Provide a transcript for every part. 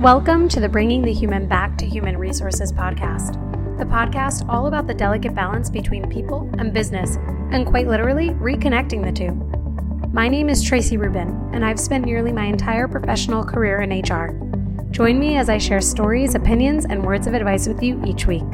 Welcome to the Bringing the Human Back to Human Resources podcast, the podcast all about the delicate balance between people and business, and quite literally, reconnecting the two. My name is Tracy Rubin, and I've spent nearly my entire professional career in HR. Join me as I share stories, opinions, and words of advice with you each week.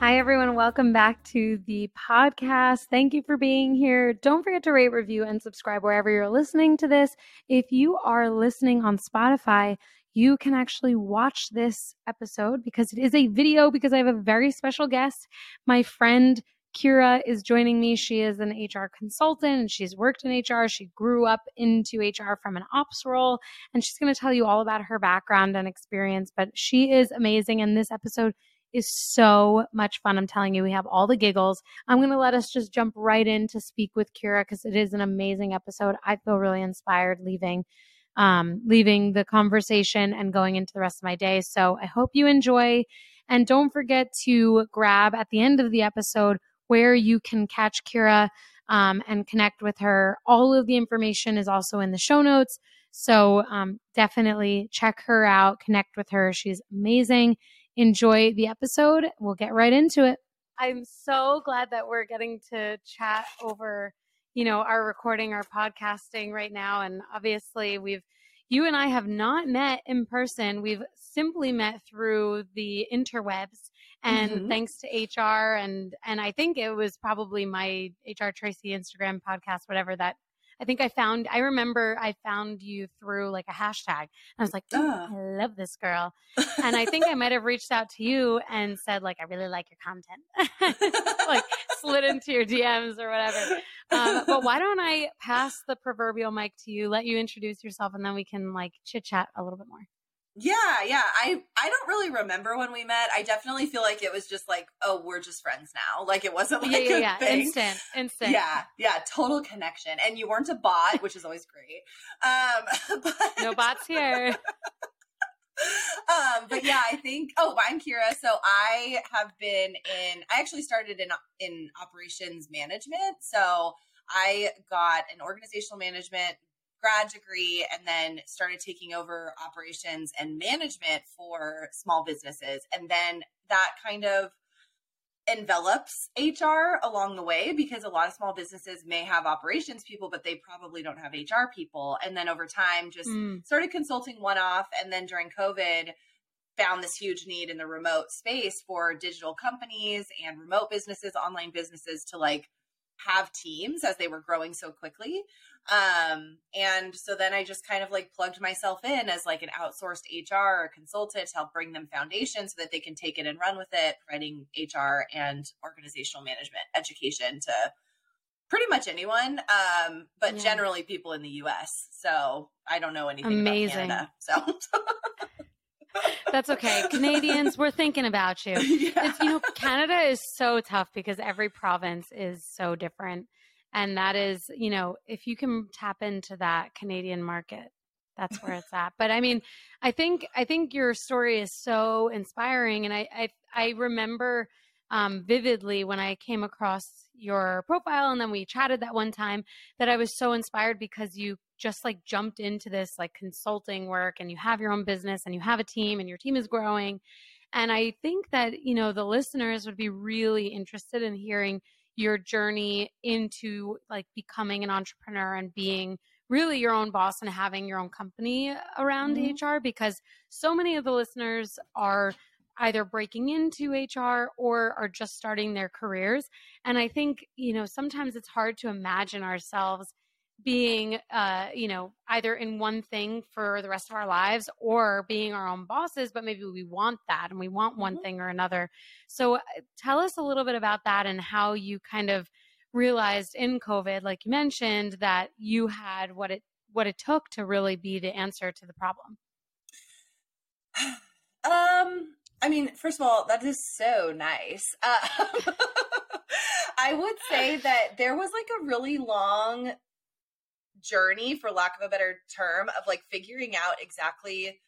Hi, everyone. Welcome back to the podcast. Thank you for being here. Don't forget to rate, review, and subscribe wherever you're listening to this. If you are listening on Spotify, you can actually watch this episode because it is a video because I have a very special guest. My friend Kira is joining me. She is an HR consultant and she's worked in HR. She grew up into HR from an ops role and she's going to tell you all about her background and experience. But she is amazing. And this episode is so much fun. I'm telling you, we have all the giggles. I'm going to let us just jump right in to speak with Kira because it is an amazing episode. I feel really inspired leaving um, leaving the conversation and going into the rest of my day. So I hope you enjoy. And don't forget to grab at the end of the episode where you can catch Kira um, and connect with her. All of the information is also in the show notes. So um, definitely check her out, connect with her. She's amazing enjoy the episode. We'll get right into it. I'm so glad that we're getting to chat over, you know, our recording, our podcasting right now. And obviously, we've, you and I have not met in person. We've simply met through the interwebs and mm-hmm. thanks to HR and and I think it was probably my HR Tracy Instagram podcast whatever that I think I found, I remember I found you through like a hashtag. I was like, uh. I love this girl. and I think I might have reached out to you and said, like, I really like your content. like, slid into your DMs or whatever. Um, but why don't I pass the proverbial mic to you, let you introduce yourself, and then we can like chit chat a little bit more. Yeah, yeah. I I don't really remember when we met. I definitely feel like it was just like, oh, we're just friends now. Like it wasn't like yeah, yeah, yeah. Thing. instant, instant. Yeah, yeah, total connection. And you weren't a bot, which is always great. Um, but... no bots here. um, but yeah, I think. Oh, I'm Kira. So I have been in. I actually started in in operations management. So I got an organizational management grad degree and then started taking over operations and management for small businesses. And then that kind of envelops HR along the way because a lot of small businesses may have operations people, but they probably don't have HR people. And then over time, just mm. started consulting one off. And then during COVID, found this huge need in the remote space for digital companies and remote businesses, online businesses to like have teams as they were growing so quickly. Um, and so then I just kind of like plugged myself in as like an outsourced HR or consultant to help bring them foundation so that they can take it and run with it, providing HR and organizational management education to pretty much anyone, um, but yeah. generally people in the US. So I don't know anything Amazing. about Canada. So That's okay. Canadians, we're thinking about you. Yeah. It's, you know, Canada is so tough because every province is so different. And that is, you know, if you can tap into that Canadian market, that's where it's at. But I mean, I think I think your story is so inspiring, and I I, I remember um, vividly when I came across your profile, and then we chatted that one time that I was so inspired because you just like jumped into this like consulting work, and you have your own business, and you have a team, and your team is growing. And I think that you know the listeners would be really interested in hearing your journey into like becoming an entrepreneur and being really your own boss and having your own company around mm-hmm. HR because so many of the listeners are either breaking into HR or are just starting their careers. And I think, you know, sometimes it's hard to imagine ourselves being uh you know either in one thing for the rest of our lives or being our own bosses but maybe we want that and we want one mm-hmm. thing or another. So uh, tell us a little bit about that and how you kind of realized in covid like you mentioned that you had what it what it took to really be the answer to the problem. Um i mean first of all that is so nice. Uh, I would say that there was like a really long journey, for lack of a better term, of like figuring out exactly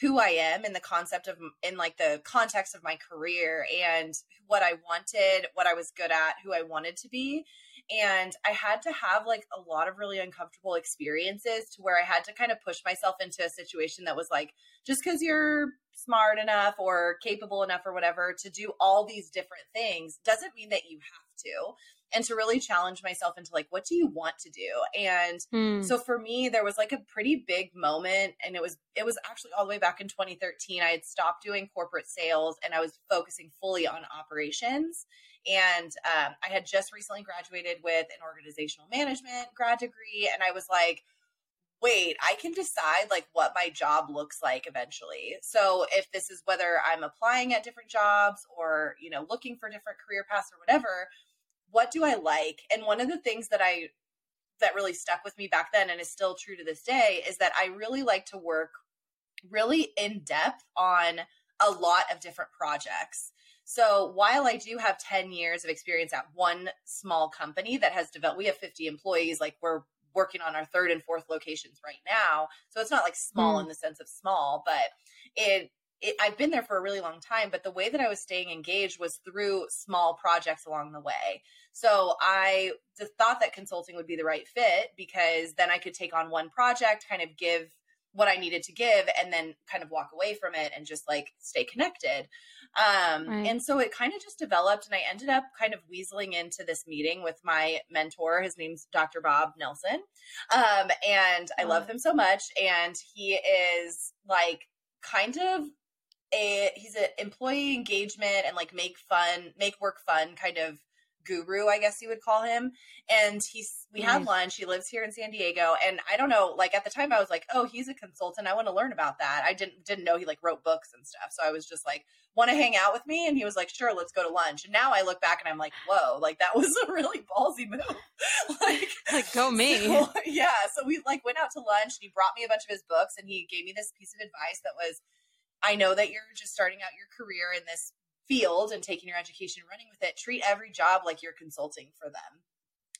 who I am in the concept of in like the context of my career and what I wanted, what I was good at, who I wanted to be. And I had to have like a lot of really uncomfortable experiences to where I had to kind of push myself into a situation that was like, just because you're smart enough or capable enough or whatever to do all these different things doesn't mean that you have to and to really challenge myself into like what do you want to do and mm. so for me there was like a pretty big moment and it was it was actually all the way back in 2013 i had stopped doing corporate sales and i was focusing fully on operations and um, i had just recently graduated with an organizational management grad degree and i was like wait, I can decide like what my job looks like eventually. So if this is whether I'm applying at different jobs or, you know, looking for different career paths or whatever, what do I like? And one of the things that I that really stuck with me back then and is still true to this day is that I really like to work really in depth on a lot of different projects. So while I do have 10 years of experience at one small company that has developed, we have 50 employees, like we're working on our third and fourth locations right now. So it's not like small mm. in the sense of small, but it it, I've been there for a really long time, but the way that I was staying engaged was through small projects along the way. So I just thought that consulting would be the right fit because then I could take on one project, kind of give what I needed to give, and then kind of walk away from it and just like stay connected. Um, right. And so it kind of just developed, and I ended up kind of weaseling into this meeting with my mentor. His name's Dr. Bob Nelson. Um, and I love him so much. And he is like kind of a he's an employee engagement and like make fun make work fun kind of guru i guess you would call him. And he's we nice. had mm. lunch. He lives here in san diego. And i don't know like at the time i was like oh he's a consultant. I want to learn about that. I didn't didn't know he like wrote books and stuff. So i was just like want to hang out with me? And he was like sure let's go to lunch. And now i look back and i'm like whoa like that was a really ballsy move. Like like go me. so, yeah. So we like went out to lunch and he brought me a bunch of his books and he gave me this piece of advice that was I know that you're just starting out your career in this field and taking your education and running with it. Treat every job like you're consulting for them.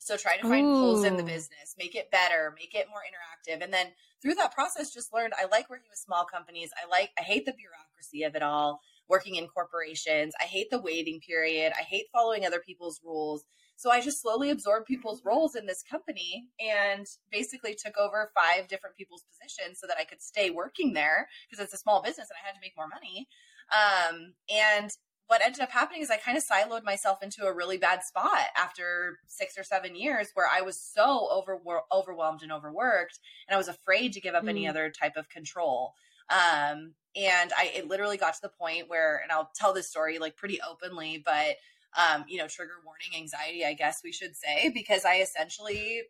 So try to find Ooh. holes in the business, make it better, make it more interactive. And then through that process, just learned I like working with small companies. I like, I hate the bureaucracy of it all, working in corporations. I hate the waiting period. I hate following other people's rules. So I just slowly absorbed people's roles in this company and basically took over five different people's positions so that I could stay working there because it's a small business and I had to make more money. Um, and what ended up happening is I kind of siloed myself into a really bad spot after six or seven years where I was so over, overwhelmed and overworked and I was afraid to give up mm. any other type of control. Um, and I, it literally got to the point where, and I'll tell this story like pretty openly, but um, you know, trigger warning anxiety, I guess we should say, because I essentially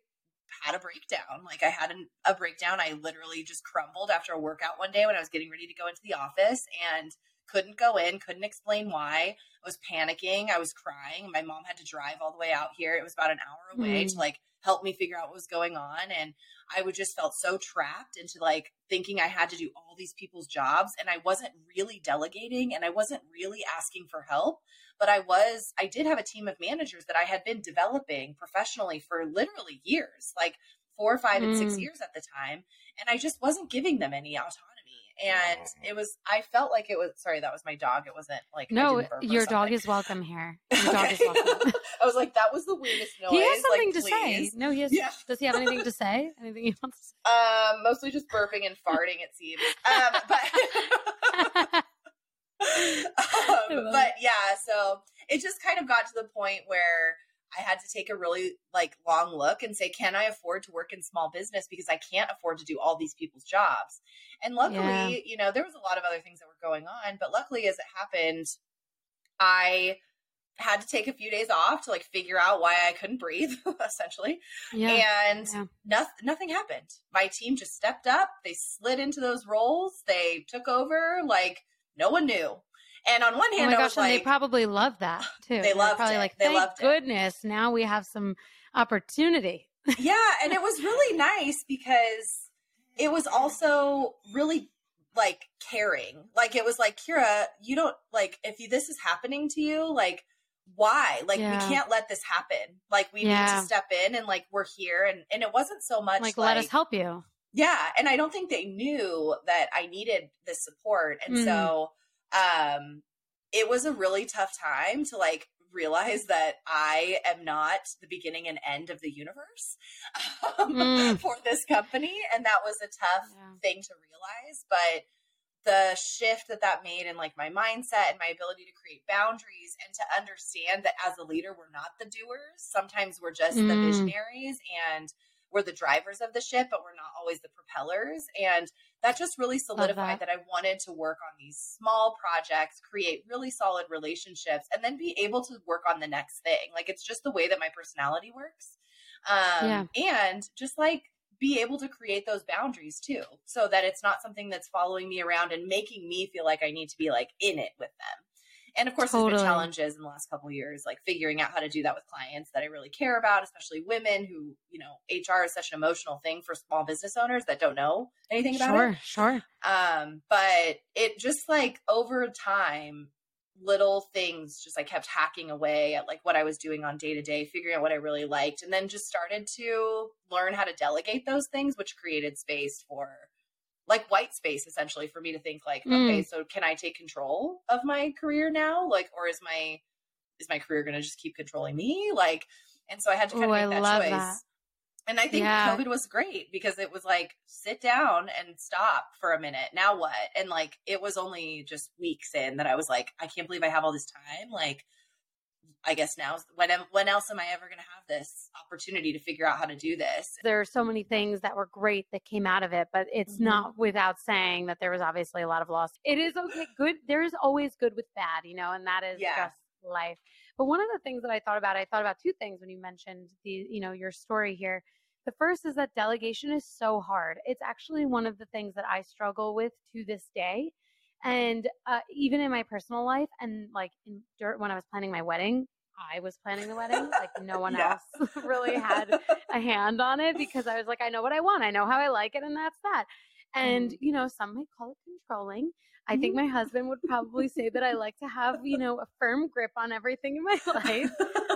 had a breakdown. Like I had an, a breakdown. I literally just crumbled after a workout one day when I was getting ready to go into the office and couldn't go in, couldn't explain why. I was panicking. I was crying. My mom had to drive all the way out here. It was about an hour away mm. to like help me figure out what was going on. And I would just felt so trapped into like thinking I had to do all these people's jobs and I wasn't really delegating and I wasn't really asking for help but I was, I did have a team of managers that I had been developing professionally for literally years, like four, five, and six mm. years at the time. And I just wasn't giving them any autonomy. And it was, I felt like it was, sorry, that was my dog. It wasn't like, no, your dog is welcome here. Your dog is welcome. I was like, that was the weirdest noise. He has something like, to please. say. No, he has, yeah. does he have anything to say? Anything he wants to say? Um, mostly just burping and farting, it seems. Um, but um, but yeah, so it just kind of got to the point where I had to take a really like long look and say, can I afford to work in small business because I can't afford to do all these people's jobs. And luckily, yeah. you know, there was a lot of other things that were going on, but luckily as it happened, I had to take a few days off to like figure out why I couldn't breathe, essentially. Yeah. And yeah. nothing nothing happened. My team just stepped up. They slid into those roles. They took over like no one knew. And on one oh hand, oh my gosh, like, they probably love that too. They loved probably it. like, they thank loved goodness, it. now we have some opportunity. yeah, and it was really nice because it was also really like caring. Like it was like, Kira, you don't like if you, this is happening to you, like why? Like yeah. we can't let this happen. Like we yeah. need to step in and like we're here and and it wasn't so much like, like let us help you. Yeah, and I don't think they knew that I needed this support. And mm. so um it was a really tough time to like realize that I am not the beginning and end of the universe um, Mm. for this company. And that was a tough Yeah. thing to realize. But the shift that that made in like my mindset and my ability to create boundaries and to understand that as a leader, we're not the doers. Sometimes we're just the Mm. visionaries and we're the drivers of the ship, but we're not always the propellers. And that just really solidified that. that. I wanted to work on these small projects, create really solid relationships, and then be able to work on the next thing. Like it's just the way that my personality works. Um, And just like be able to create those boundaries too, so that it's not something that's following me around and making me feel like I need to be like in it with them. And of course, there's Totally. been challenges in the last couple of years, like figuring out how to do that with clients that I really care about, especially women who, you know, HR is such an emotional thing for small business owners that don't know anything about it. Sure, sure. Um, but it just like over time, little things just I kept hacking away at like what I was doing on day to day, figuring out what I really liked, and then just started to learn how to delegate those things, which created space for like white space essentially for me to think like, Mm. okay, so can I take control of my career now? Like, or is my is my career gonna just keep controlling me? Like, and so I had to kind Ooh, of I make that love choice. that. And I think Yeah. COVID was great because it was like sit down and stop for a minute. Now what? And like it was only just weeks in that I was like, I can't believe I have all this time. Like, I guess now when am, when else am I ever going to have this opportunity to figure out how to do this? There are so many things that were great that came out of it, but it's Mhm. not without saying that there was obviously a lot of loss. It is okay, good. There is always good with bad, you know, and that is Yeah. just life. But one of the things that I thought about, I thought about two things when you mentioned the, you know, your story here. The first is that delegation is so hard. It's actually one of the things that I struggle with to this day. And uh, even in my personal life, and like in, when I was planning my wedding, I was planning the wedding. Like no one Yeah. else really had a hand on it because I was like, I know what I want, I know how I like it, and that's that. And you know, some might call it controlling. I think my husband would probably say that I like to have, you know, a firm grip on everything in my life.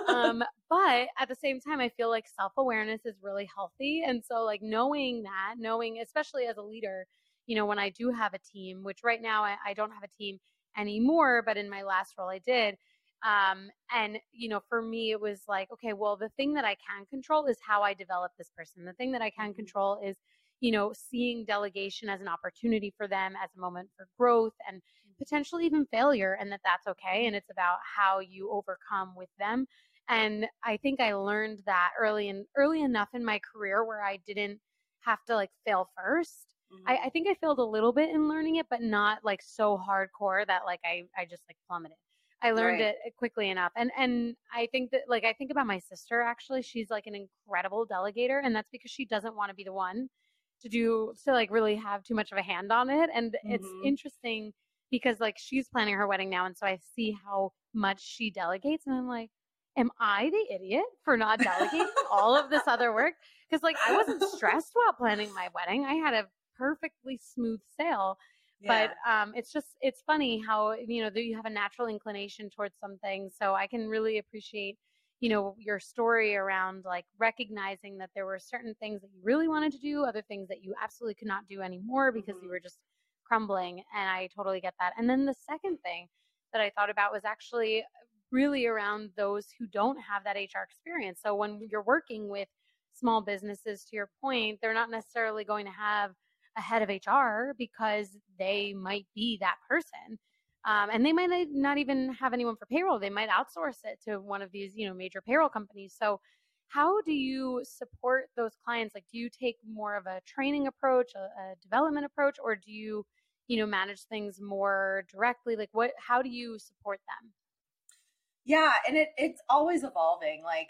Um, but at the same time, I feel like self awareness is really healthy. And so, like, knowing that, knowing, especially as a leader, you know, when I do have a team, which right now I, I don't have a team anymore, but in my last role I did. Um, and, you know, for me, it was like, okay, well, the thing that I can control is how I develop this person. The thing that I can Mhm. control is, you know, seeing delegation as an opportunity for them, as a moment for growth and potentially even failure, and that that's okay. And it's about how you overcome with them. And I think I learned that early and early enough in my career where I didn't have to like fail first. I, I think I failed a little bit in learning it, but not like so hardcore that like I, I just like plummeted. I learned Right. it quickly enough. And and I think that like I think about my sister actually, she's like an incredible delegator and that's because she doesn't want to be the one to do to like really have too much of a hand on it. And it's Mhm. interesting because like she's planning her wedding now and so I see how much she delegates and I'm like, am I the idiot for not delegating all of this other work? Because like I wasn't stressed while planning my wedding. I had a perfectly smooth sail Yeah. but um, it's just it's funny how you know that you have a natural inclination towards something. so i can really appreciate you know your story around like recognizing that there were certain things that you really wanted to do other things that you absolutely could not do anymore because you Mhm. were just crumbling and i totally get that and then the second thing that i thought about was actually really around those who don't have that hr experience so when you're working with small businesses to your point they're not necessarily going to have a head of HR because they might be that person. Um, and they might not- even have anyone for payroll. They might outsource it to one of these, you know, major payroll companies. So how do you support those clients? Like, do you take more of a training approach, a, a development approach, or do you, you know, manage things more directly? Like, what? How do you support them? Yeah, and it it's always evolving. Like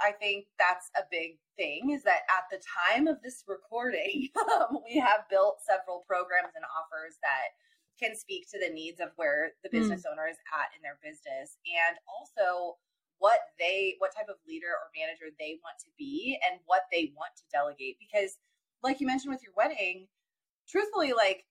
I think that's a big thing is that at the time of this recording, um, we have built several programs and offers that can speak to the needs of where the business owner is at in their business and also what they what type of leader or manager they want to be and what they want to delegate because like you mentioned with your wedding truthfully like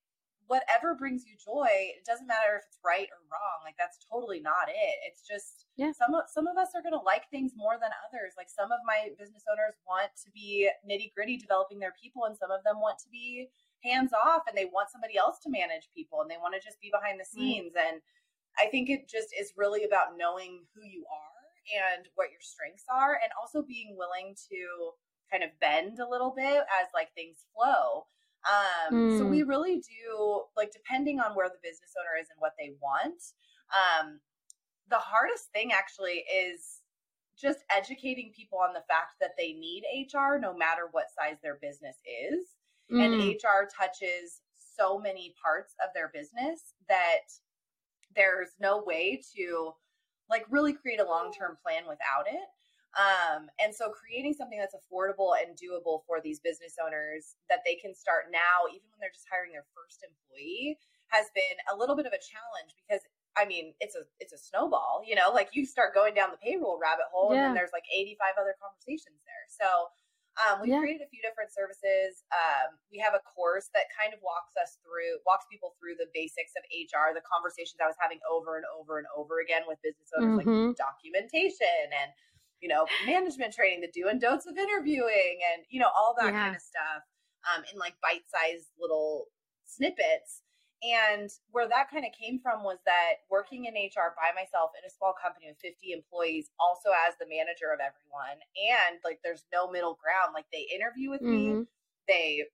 whatever brings you joy it doesn't matter if it's right or wrong like that's totally not it it's just Yeah. some of some of us are going to like things more than others like some of my business owners want to be nitty gritty developing their people and some of them want to be hands off and they want somebody else to manage people and they want to just be behind the scenes and I think it just is really about knowing who you are and what your strengths are, and also being willing to kind of bend a little bit as like things flow. Um, mm. So we mm. really do like depending on where the business owner is and what they want. Um, the hardest thing actually is just educating people on the fact that they need HR no matter what size their business is. Mm. And HR touches so many parts of their business that there's no way to like really create a long-term plan without it. Um, and so creating something that's affordable and doable for these business owners that they can start now, even when they're just hiring their first employee, has been a little bit of a challenge because I mean, it's a it's a snowball, you know, like you start going down the payroll rabbit hole yeah. and then there's like 85 other conversations there. So um, we've yeah. created a few different services. Um, we have a course that kind of walks us through, walks people through the basics of HR, the conversations I was having over and over and over again with business owners, mm-hmm. like documentation and you know, management training, the do and don'ts of interviewing, and you know, all that yeah. kind of stuff um, in like bite sized little snippets. And where that kind of came from was that working in HR by myself in a small company with 50 employees, also as the manager of everyone, and like there's no middle ground. Like they interview with mm-hmm. me, they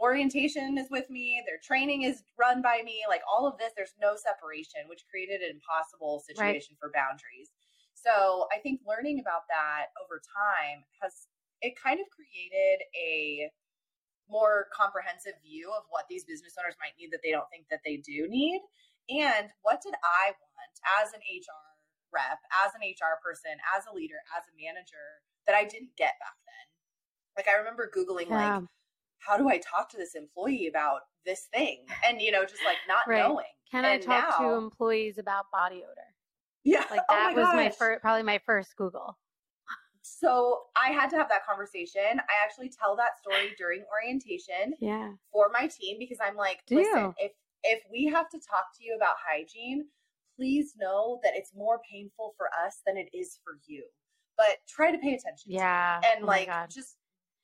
orientation is with me, their training is run by me, like all of this, there's no separation, which created an impossible situation right. for boundaries. So I think learning about that over time has it kind of created a more comprehensive view of what these business owners might need that they don't think that they do need and what did I want as an HR rep, as an HR person, as a leader, as a manager that I didn't get back then. Like I remember googling yeah. like how do I talk to this employee about this thing? And you know, just like not right. knowing. Can and I talk now, to employees about body odor? Yeah. Like oh that oh was gosh. my first, probably my first Google. So I had to have that conversation. I actually tell that story during orientation yeah. for my team because I'm like, Do listen, you? if if we have to talk to you about hygiene, please know that it's more painful for us than it is for you. But try to pay attention. Yeah. And oh like just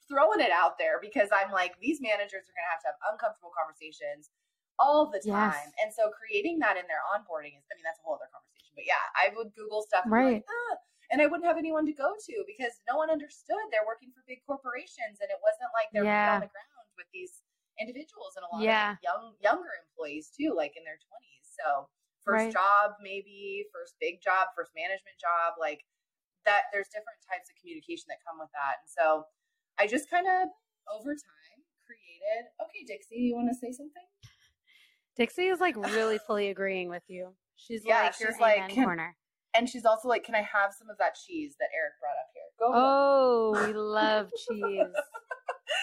throwing it out there because I'm like, these managers are gonna have to have uncomfortable conversations all the time. Yes. And so creating that in their onboarding is I mean, that's a whole other conversation but yeah, I would Google stuff and right. Like, ah, and I wouldn't have anyone to go to because no one understood they're working for big corporations and it wasn't like they're yeah. on the ground with these individuals and a lot yeah. of young younger employees too, like in their twenties. So first right. job maybe, first big job, first management job, like that there's different types of communication that come with that. And so I just kind of over time created okay, Dixie, you want to say something? Dixie is like really fully agreeing with you. She's yeah, like she's like corner. And she's also like, "Can I have some of that cheese that Eric brought up here?" Go. Oh, we love cheese.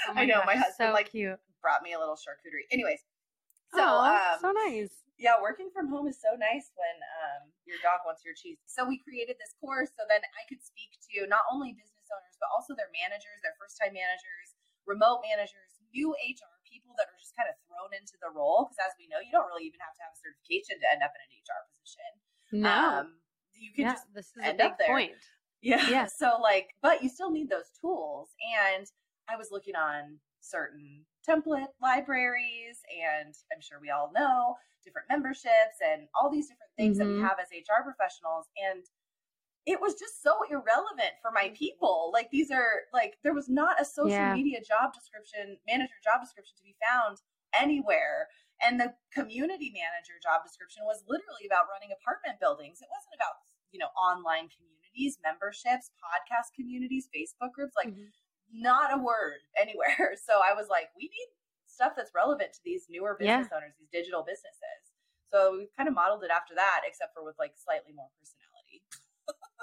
Oh I know gosh, my husband so like cute. brought me a little charcuterie. Anyways, so um, so nice. Yeah, working from home is so nice when um, your dog wants your cheese. So we created this course so then I could speak to not only business owners but also their managers, their first time managers, remote managers, new HR people that are just kind of thrown into the role because as we know you don't really even have to have a certification to end up in an hr position no um, you can yeah, just this is end a big up there. point yeah yeah so like but you still need those tools and i was looking on certain template libraries and i'm sure we all know different memberships and all these different things mm-hmm. that we mm-hmm. have as hr professionals and it was just so irrelevant for my people. Like these are like there was not a social yeah. media job description, manager job description to be found anywhere. And the community manager job description was literally about running apartment buildings. It wasn't about, you know, online communities, memberships, podcast communities, Facebook groups, like mm-hmm. not a word anywhere. So I was like, we need stuff that's relevant to these newer business yeah. owners, these digital businesses. So we kind of modeled it after that, except for with like slightly more personality.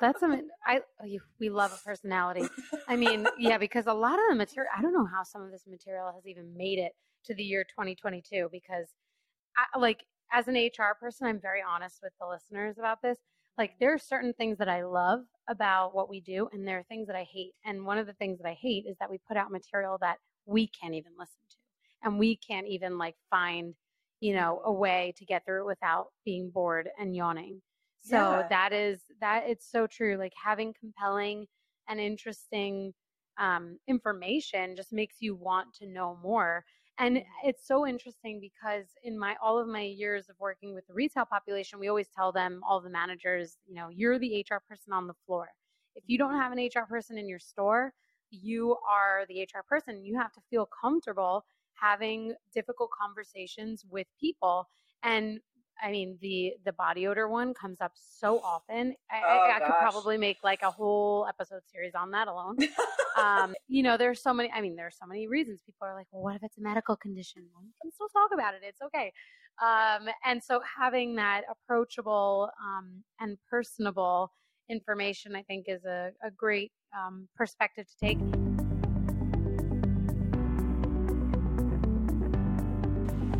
That's a I oh, we love a personality. I mean, yeah, because a lot of the material I don't know how some of this material has even made it to the year 2022 because I, like as an HR person, I'm very honest with the listeners about this. Like there are certain things that I love about what we do and there are things that I hate. And one of the things that I hate is that we put out material that we can't even listen to and we can't even like find, you know, a way to get through it without being bored and yawning. So yeah. that is that it's so true. Like having compelling and interesting um, information just makes you want to know more. And it's so interesting because in my all of my years of working with the retail population, we always tell them, all the managers, you know, you're the HR person on the floor. If you don't have an HR person in your store, you are the HR person. You have to feel comfortable having difficult conversations with people. And I mean, the the body odor one comes up so often. I, Oh, I, I could probably make like a whole episode series on that alone. um, you know, there's so many. I mean, there's so many reasons. People are like, "Well, what if it's a medical condition?" Well, we can still talk about it. It's okay. Um, and so, having that approachable um, and personable information, I think, is a, a great um, perspective to take.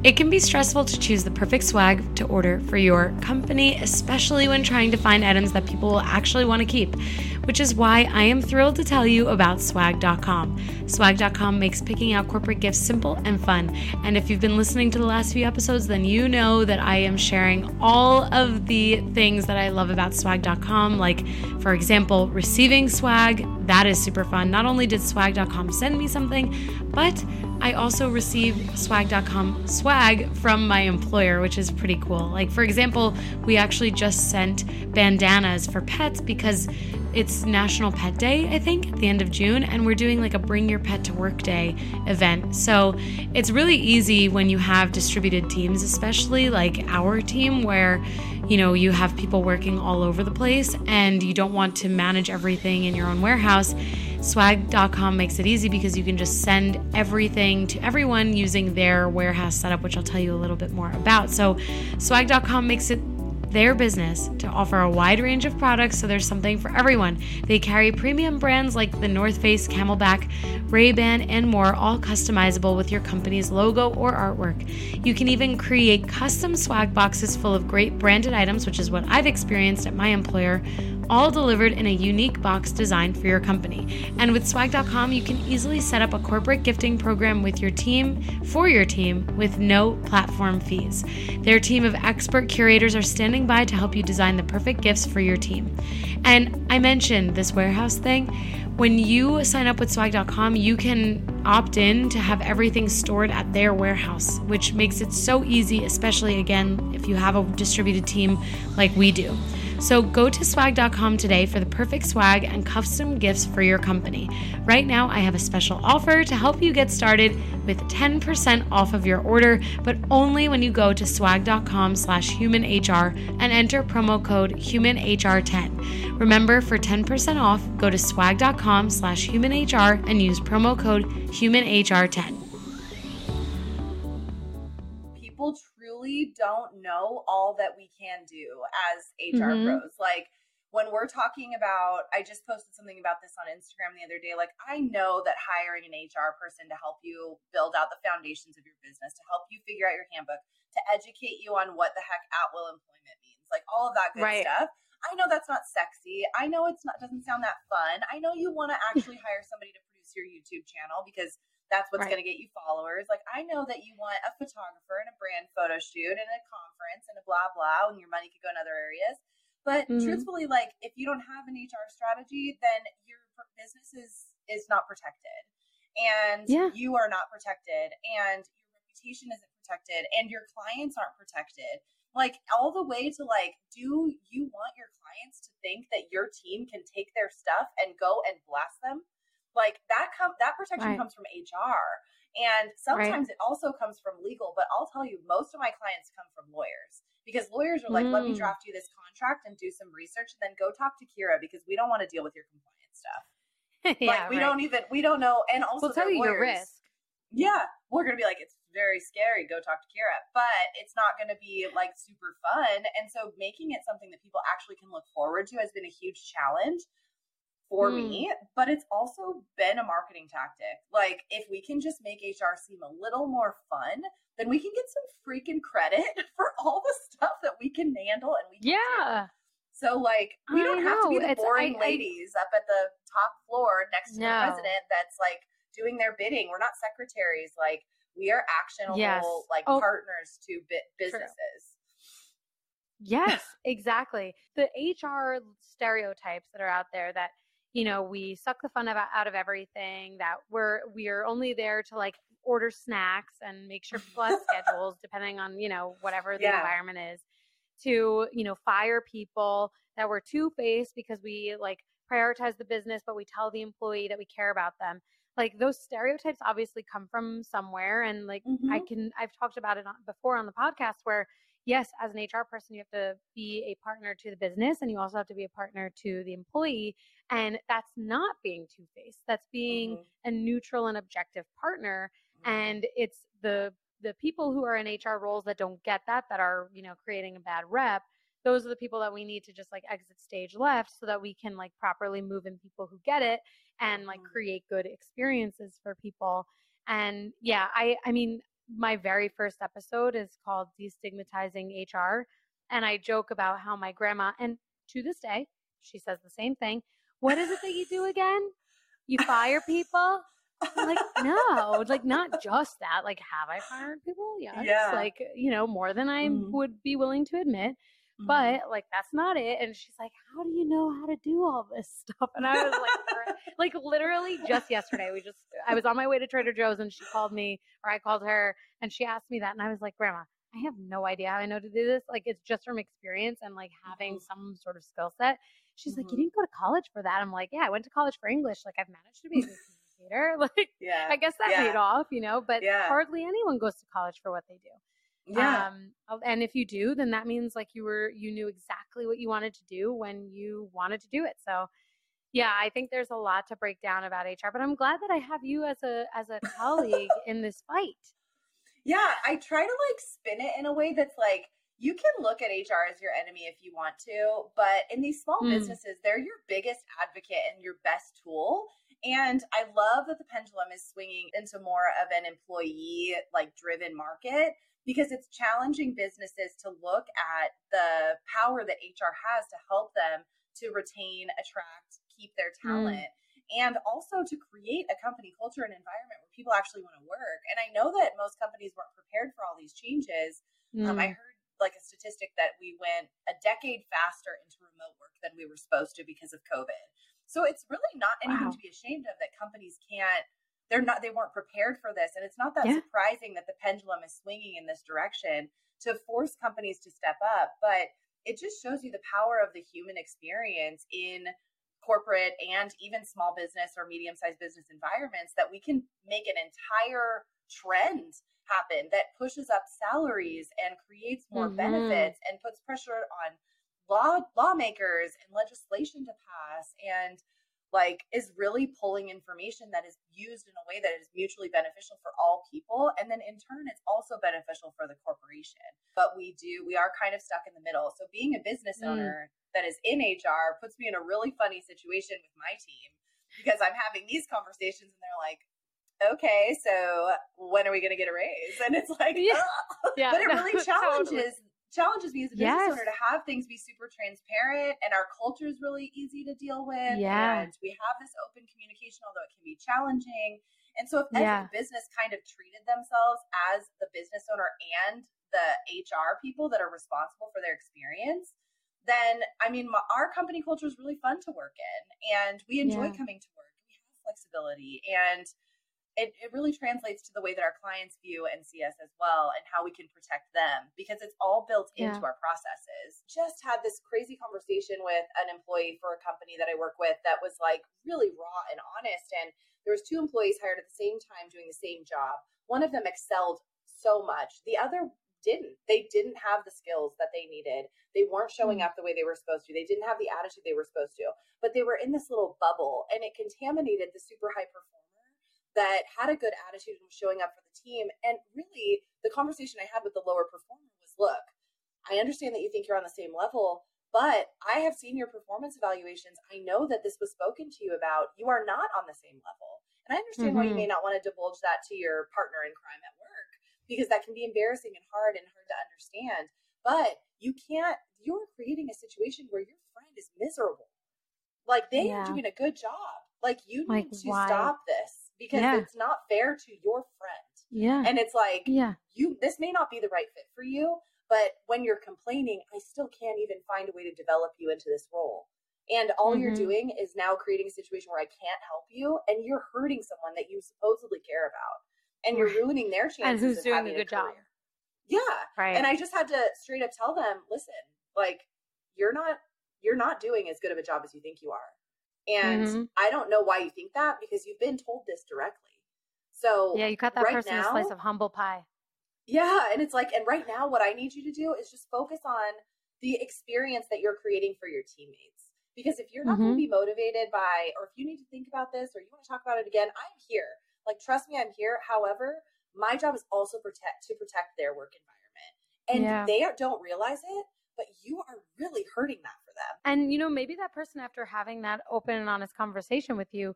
It can be stressful to choose the perfect swag to order for your company, especially when trying to find items that people will actually want to keep, which is why I am thrilled to tell you about swag.com. Swag.com makes picking out corporate gifts simple and fun. And if you've been listening to the last few episodes, then you know that I am sharing all of the things that I love about swag.com, like, for example, receiving swag. That is super fun. Not only did swag.com send me something, but I also received swag.com swag from my employer, which is pretty cool. Like, for example, we actually just sent bandanas for pets because it's National Pet Day, I think, at the end of June, and we're doing like a Bring Your Pet to Work Day event. So it's really easy when you have distributed teams, especially like our team, where you know you have people working all over the place and you don't want to manage everything in your own warehouse. Swag.com makes it easy because you can just send everything to everyone using their warehouse setup, which I'll tell you a little bit more about. So, swag.com makes it their business to offer a wide range of products so there's something for everyone. They carry premium brands like the North Face, CamelBak, Ray-Ban, and more, all customizable with your company's logo or artwork. You can even create custom swag boxes full of great branded items, which is what I've experienced at my employer, all delivered in a unique box designed for your company. And with swag.com, you can easily set up a corporate gifting program with your team for your team with no platform fees. Their team of expert curators are standing by to help you design the perfect gifts for your team. And I mentioned this warehouse thing. When you sign up with swag.com, you can opt in to have everything stored at their warehouse, which makes it so easy, especially again, if you have a distributed team like we do. So go to swag.com today for the perfect swag and custom gifts for your company. Right now, I have a special offer to help you get started with 10% off of your order, but only when you go to swag.com slash humanhr and enter promo code humanhr10. Remember, for 10% off, go to swag.com slash humanhr and use promo code humanhr10. people don't know all that we can do as HR Mhm. pros. Like when we're talking about, I just posted something about this on Instagram the other day. Like, I know that hiring an HR person to help you build out the foundations of your business, to help you figure out your handbook, to educate you on what the heck at will employment means, like all of that good Right. stuff. I know that's not sexy. I know it's not doesn't sound that fun. I know you want to actually hire somebody to your YouTube channel because that's what's Right. going to get you followers. Like I know that you want a photographer and a brand photo shoot and a conference and a blah blah, and your money could go in other areas. But Mhm. truthfully, like if you don't have an HR strategy, then your business is is not protected, and Yeah. you are not protected, and your reputation isn't protected, and your clients aren't protected. Like all the way to like, do you want your clients to think that your team can take their stuff and go and blast them? Like that come that protection Right. comes from HR. And sometimes it also comes from legal, but I'll tell you, most of my clients come from lawyers because lawyers are like, let me Mm. draft you this contract and do some research and then go talk to Kira because we don't want to deal with your compliance stuff. yeah, like we right. don't even we don't know and also We'll tell you your risk. Yeah, we're gonna be like, it's very scary. Go talk to Kira, but it's not gonna be like super fun. And so, making it something that people actually can look forward to has been a huge challenge for me. Mm. But it's also been a marketing tactic. Like, if we can just make HR seem a little more fun, then we can get some freaking credit for all the stuff that we can handle and we can do. Yeah. So like we I don't have to be the It's- boring I- I- ladies up at the top floor next to No. the president that's like doing their bidding. We're not secretaries. Like we are actionable Yes. like Oh. partners to bi- businesses. Yes, exactly. The HR stereotypes that are out there that you know we suck the fun out of everything that we're we are only there to like order snacks and make sure people have schedules depending on, you know, whatever the Yeah. environment is, to, you know, fire people that were two faced because we like prioritize the business, but we tell the employee that we care about them. Like those stereotypes obviously come from somewhere. And like I Mhm. can, I've talked about it on, before on the podcast where, yes, as an HR person, you have to be a partner to the business and you also have to be a partner to the employee. And that's not being two faced. That's being Mhm. a neutral and objective partner and it's the the people who are in HR roles that don't get that that are you know creating a bad rep those are the people that we need to just like exit stage left so that we can like properly move in people who get it and like Mhm. create good experiences for people and yeah i i mean my very first episode is called destigmatizing hr and i joke about how my grandma and to this day she says the same thing what is it that you do again you fire people I'm like no like not just that like have i fired people yes Yeah. like you know more than i Mhm. would be willing to admit Mhm. but like that's not it and she's like how do you know how to do all this stuff and i was like "Gra- like literally just yesterday we just i was on my way to trader joe's and she called me or i called her and she asked me that and i was like grandma i have no idea how i know to do this like it's just from experience and like having Mhm. some sort of skill set she's like you Mhm. didn't go to college for that i'm like yeah i went to college for english like i've managed to be a good communicator like yeah. i guess that Yeah. paid off you know but Yeah. hardly anyone goes to college for what they do yeah. um, oh, and if you do, then that means like you were you knew exactly what you wanted to do when you wanted to do it. So yeah, I think there's a lot to break down about HR, but I'm glad that I have you as a as a colleague in this fight. Yeah, I try to like spin it in a way that's like you can look at HR as your enemy if you want to, but in these small Mm. businesses, they're your biggest advocate and your best tool. And I love that the pendulum is swinging into more of an employee like driven market because it's challenging businesses to look at the power that HR has to help them to retain, attract, keep their Mm. talent and also to create a company culture and environment where people actually want to work. And I know that most companies weren't prepared for all these changes. Um, I Mm. heard like a statistic that we went a decade faster into remote work than we were supposed to because of COVID. So it's really not anything Wow. to be ashamed of that companies can't. They're not. They weren't prepared for this, and it's not that Yeah. surprising that the pendulum is swinging in this direction to force companies to step up. But it just shows you the power of the human experience in corporate and even small business or medium sized business environments that we can make an entire trend happen that pushes up salaries and creates more Mhm. benefits and puts pressure on law lawmakers and legislation to pass and like is really pulling information that is used in a way that is mutually beneficial for all people and then in turn it's also beneficial for the corporation but we do we are kind of stuck in the middle so being a business Mm. owner that is in hr puts me in a really funny situation with my team because i'm having these conversations and they're like okay so when are we going to get a raise and it's like Yeah. Yeah, but it no, really totally. challenges challenges me as a business Yes. owner to have things be super transparent and our culture is really easy to deal with Yeah. and we have this open communication although it can be challenging and so if Yeah. every business kind of treated themselves as the business owner and the hr people that are responsible for their experience then i mean my, our company culture is really fun to work in and we enjoy Yeah. coming to work we have flexibility and it, it really translates to the way that our clients view and see us as well and how we can protect them because it's all built into our processes. Just had this crazy conversation with an employee for a company that I work with that was like really raw and honest. And there was two employees hired at the same time doing the same job. One of them excelled so much. The other didn't. They didn't have the skills that they needed. They weren't showing Mm. up the way they were supposed to. They didn't have the attitude they were supposed to. But they were in this little bubble and it contaminated the super high performer that had a good attitude and was showing up for the team. And really, the conversation I had with the lower performer was look, I understand that you think you're on the same level, but I have seen your performance evaluations. I know that this was spoken to you about. You are not on the same level. And I understand why you Mhm. may not want to divulge that to your partner in crime at because that can be embarrassing and hard and hard to understand. But you can't, you're creating a situation where your friend is miserable. Like they Yeah. are doing a good job. Like you Like, need to why? stop this because Yeah. it's not fair to your friend. Yeah. And it's like yeah. you this may not be the right fit for you, but when you're complaining, I still can't even find a way to develop you into this role. And all you're Mhm. doing is now creating a situation where I can't help you and you're hurting someone that you supposedly care about. And you're ruining their chances. and who's of doing a good job. Yeah. Right. And I just had to straight up tell them, listen, like you're not you're not doing as good of a job as you think you are. And Mhm. I don't know why you think that because you've been told this directly. So yeah, you cut that right person a slice of humble pie. yeah, and it's like, and right now, what I need you to do is just focus on the experience that you're creating for your teammates. Because if you're not going Mhm. to be motivated by, or if you need to think about this, or you want to talk about it again, I'm here. Like, trust me, I'm here. However, my job is also protect to protect their work environment, and Yeah. they are, don't realize it, but you are really hurting that for them. And you know, maybe that person after having that open and honest conversation with you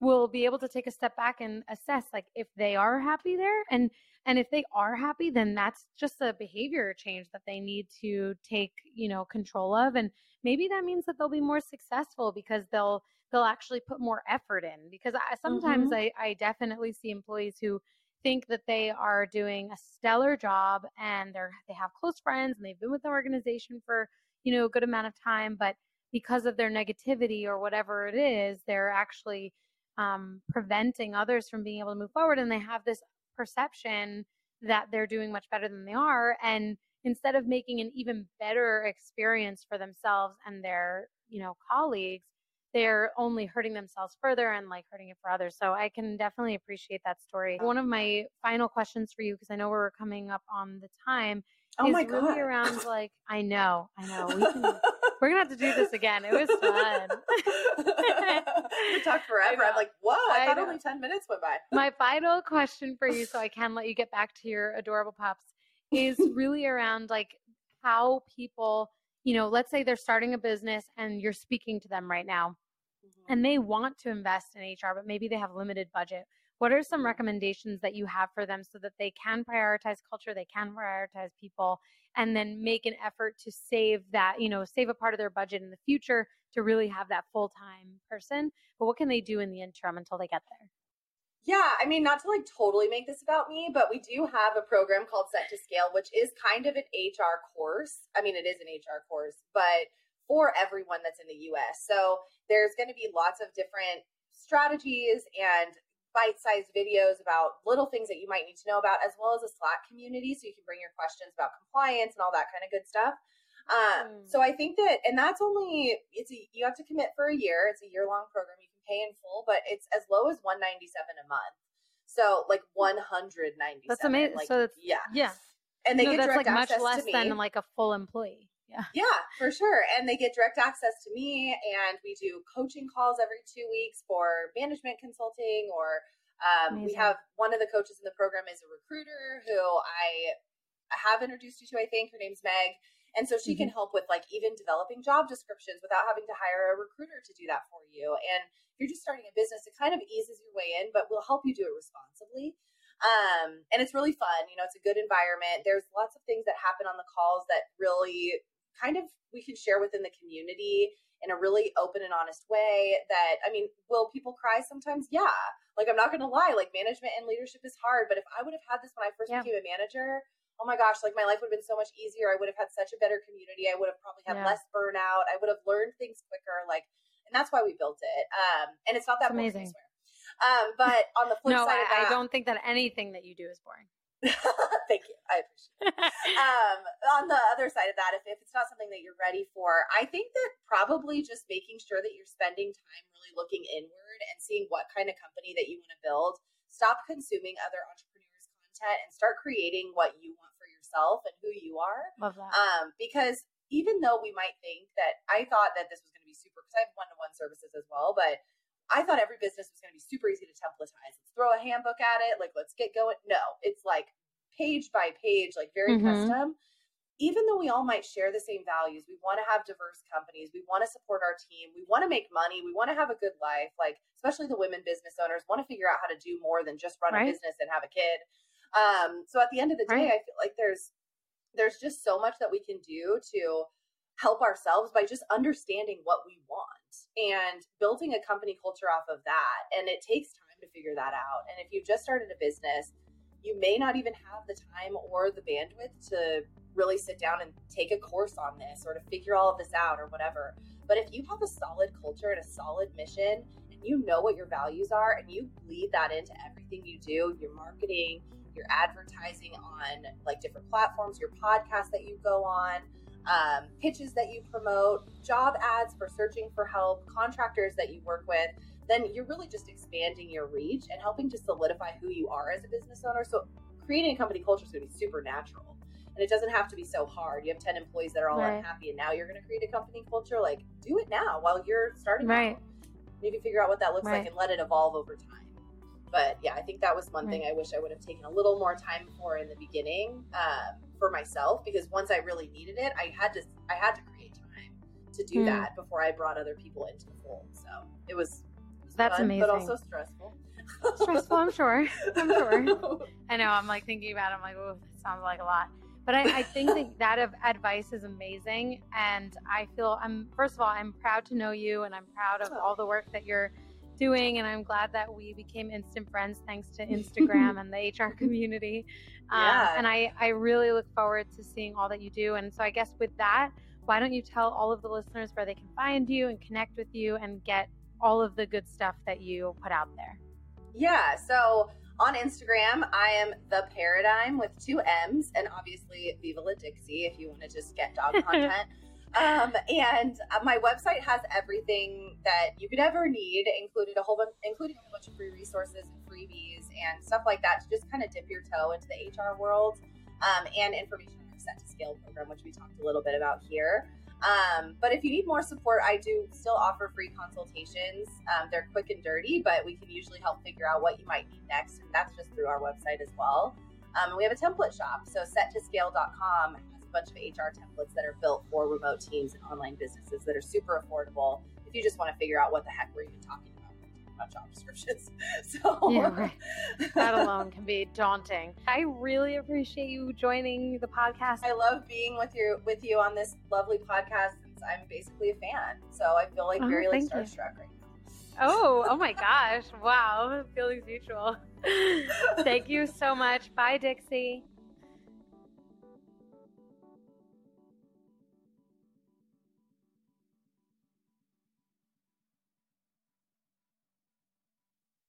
will be able to take a step back and assess like if they are happy there and and if they are happy then that's just a behavior change that they need to take, you know, control of and maybe that means that they'll be more successful because they'll they'll actually put more effort in because I, sometimes I I definitely see employees who think that they are doing a stellar job and they're they have close friends and they've been with the organization for you know a good amount of time but because of their negativity or whatever it is they're actually um, preventing others from being able to move forward and they have this perception that they're doing much better than they are. And instead of making an even better experience for themselves and their you know colleagues they're only hurting themselves further and like hurting it for others so i can definitely appreciate that story oh. one of my final questions for you because i know we're coming up on the time Oh is my really around like I know, I know. We can, we're gonna have to do this again. It was fun. we talked forever. I'm like, whoa! I, I thought know. only ten minutes went by. My final question for you, so I can let you get back to your adorable pups, is really around like how people, you know, let's say they're starting a business and you're speaking to them right now, and they want to invest in HR, but maybe they have limited budget. What are some recommendations that you have for them so that they can prioritize culture, they can prioritize people, and then make an effort to save that, you know, save a part of their budget in the future to really have that full time person? But what can they do in the interim until they get there? Yeah, I mean, not to like totally make this about me, but we do have a program called Set to Scale, which is kind of an HR course. I mean, it is an HR course, but for everyone that's in the US. So there's going to be lots of different strategies and bite sized videos about little things that you might need to know about, as well as a Slack community. So you can bring your questions about compliance and all that kind of good stuff. Um, Mm. So I think that, and that's only it's a, you have to commit for a year. It's a year long program. You can pay in full, but it's as low as one ninety seven a month. So like one hundred ninety. That's amazing. Like, so that's yeah, yeah. and they no, get that's direct like much less than like a full employee. Yeah. Yeah, for sure. And they get direct access to me, and we do coaching calls every two weeks for management consulting. Or um, we have one of the coaches in the program is a recruiter who I have introduced you to. I think her name's Meg, and so she can help with like even developing job descriptions without having to hire a recruiter to do that for you. And if you're just starting a business, it kind of eases your way in, but will help you do it responsibly. Um, and it's really fun. You know, it's a good environment. There's lots of things that happen on the calls that really kind of we can share within the community in a really open and honest way that i mean will people cry sometimes yeah like i'm not gonna lie like management and leadership is hard but if i would have had this when i first Yeah. became a manager oh my gosh like my life would have been so much easier i would have had such a better community i would have probably had Yeah. less burnout i would have learned things quicker like and that's why we built it um and it's not that It's boring, I amazing. swear. um but on the flip No, side I, of that I don't think that anything that you do is boring. thank you i appreciate it um, on the other side of that, if, if it's not something that you're ready for, I think that probably just making sure that you're spending time really looking inward and seeing what kind of company that you want to build. Stop consuming other entrepreneurs' content and start creating what you want for yourself and who you are. Love that. Um, because even though we might think that I thought that this was going to be super, because I have one to one services as well, but I thought every business was going to be super easy to templatize. Let's throw a handbook at it. Like, let's get going. No, it's like page by page, like very Mhm. custom. Even though we all might share the same values, we want to have diverse companies. We want to support our team. We want to make money. We want to have a good life. Like, especially the women business owners want to figure out how to do more than just run Right. a business and have a kid. Um, so at the end of the day, Right. I feel like there's there's just so much that we can do to help ourselves by just understanding what we want and building a company culture off of that. And it takes time to figure that out. And if you've just started a business, you may not even have the time or the bandwidth to really sit down and take a course on this or to figure all of this out or whatever. But if you have a solid culture and a solid mission and you know what your values are and you bleed that into everything you do, your marketing, your advertising on like different platforms, your podcast that you go on, um, pitches that you promote, job ads for searching for help, contractors that you work with, then you're really just expanding your reach and helping to solidify who you are as a business owner. So creating a company culture is going to be super natural. And it doesn't have to be so hard. You have 10 employees that are all right. unhappy and now you're going to create a company culture. Like, do it now while you're starting right. out. You can figure out what that looks right. like and let it evolve over time. But yeah, I think that was one right. thing I wish I would have taken a little more time for in the beginning um, for myself because once I really needed it, I had to I had to create time to do mm. that before I brought other people into the fold. So it was, it was that's fun, amazing, but also stressful. stressful, I'm sure. I'm sure. I know. I'm like thinking about. it. I'm like, oh, that sounds like a lot. But I, I think that that of advice is amazing, and I feel I'm first of all I'm proud to know you, and I'm proud of all the work that you're doing. And I'm glad that we became instant friends thanks to Instagram and the HR community. Um, yeah. And I, I really look forward to seeing all that you do. And so I guess with that, why don't you tell all of the listeners where they can find you and connect with you and get all of the good stuff that you put out there? Yeah. So on Instagram, I am the paradigm with two M's and obviously Viva La Dixie if you want to just get dog content. Um, and uh, my website has everything that you could ever need, included a whole bunch, including a whole bunch of free resources and freebies and stuff like that to just kind of dip your toe into the HR world, um, and information on our Set to Scale program, which we talked a little bit about here. Um, but if you need more support, I do still offer free consultations. Um, they're quick and dirty, but we can usually help figure out what you might need next, and that's just through our website as well. Um, we have a template shop, so settoscale.com bunch of HR templates that are built for remote teams and online businesses that are super affordable if you just want to figure out what the heck we're even talking about about job descriptions. So yeah, right. that alone can be daunting. I really appreciate you joining the podcast. I love being with you with you on this lovely podcast since I'm basically a fan. So I feel like oh, very like starstruck right now. Oh, oh my gosh. Wow. Feelings mutual. thank you so much. Bye, Dixie.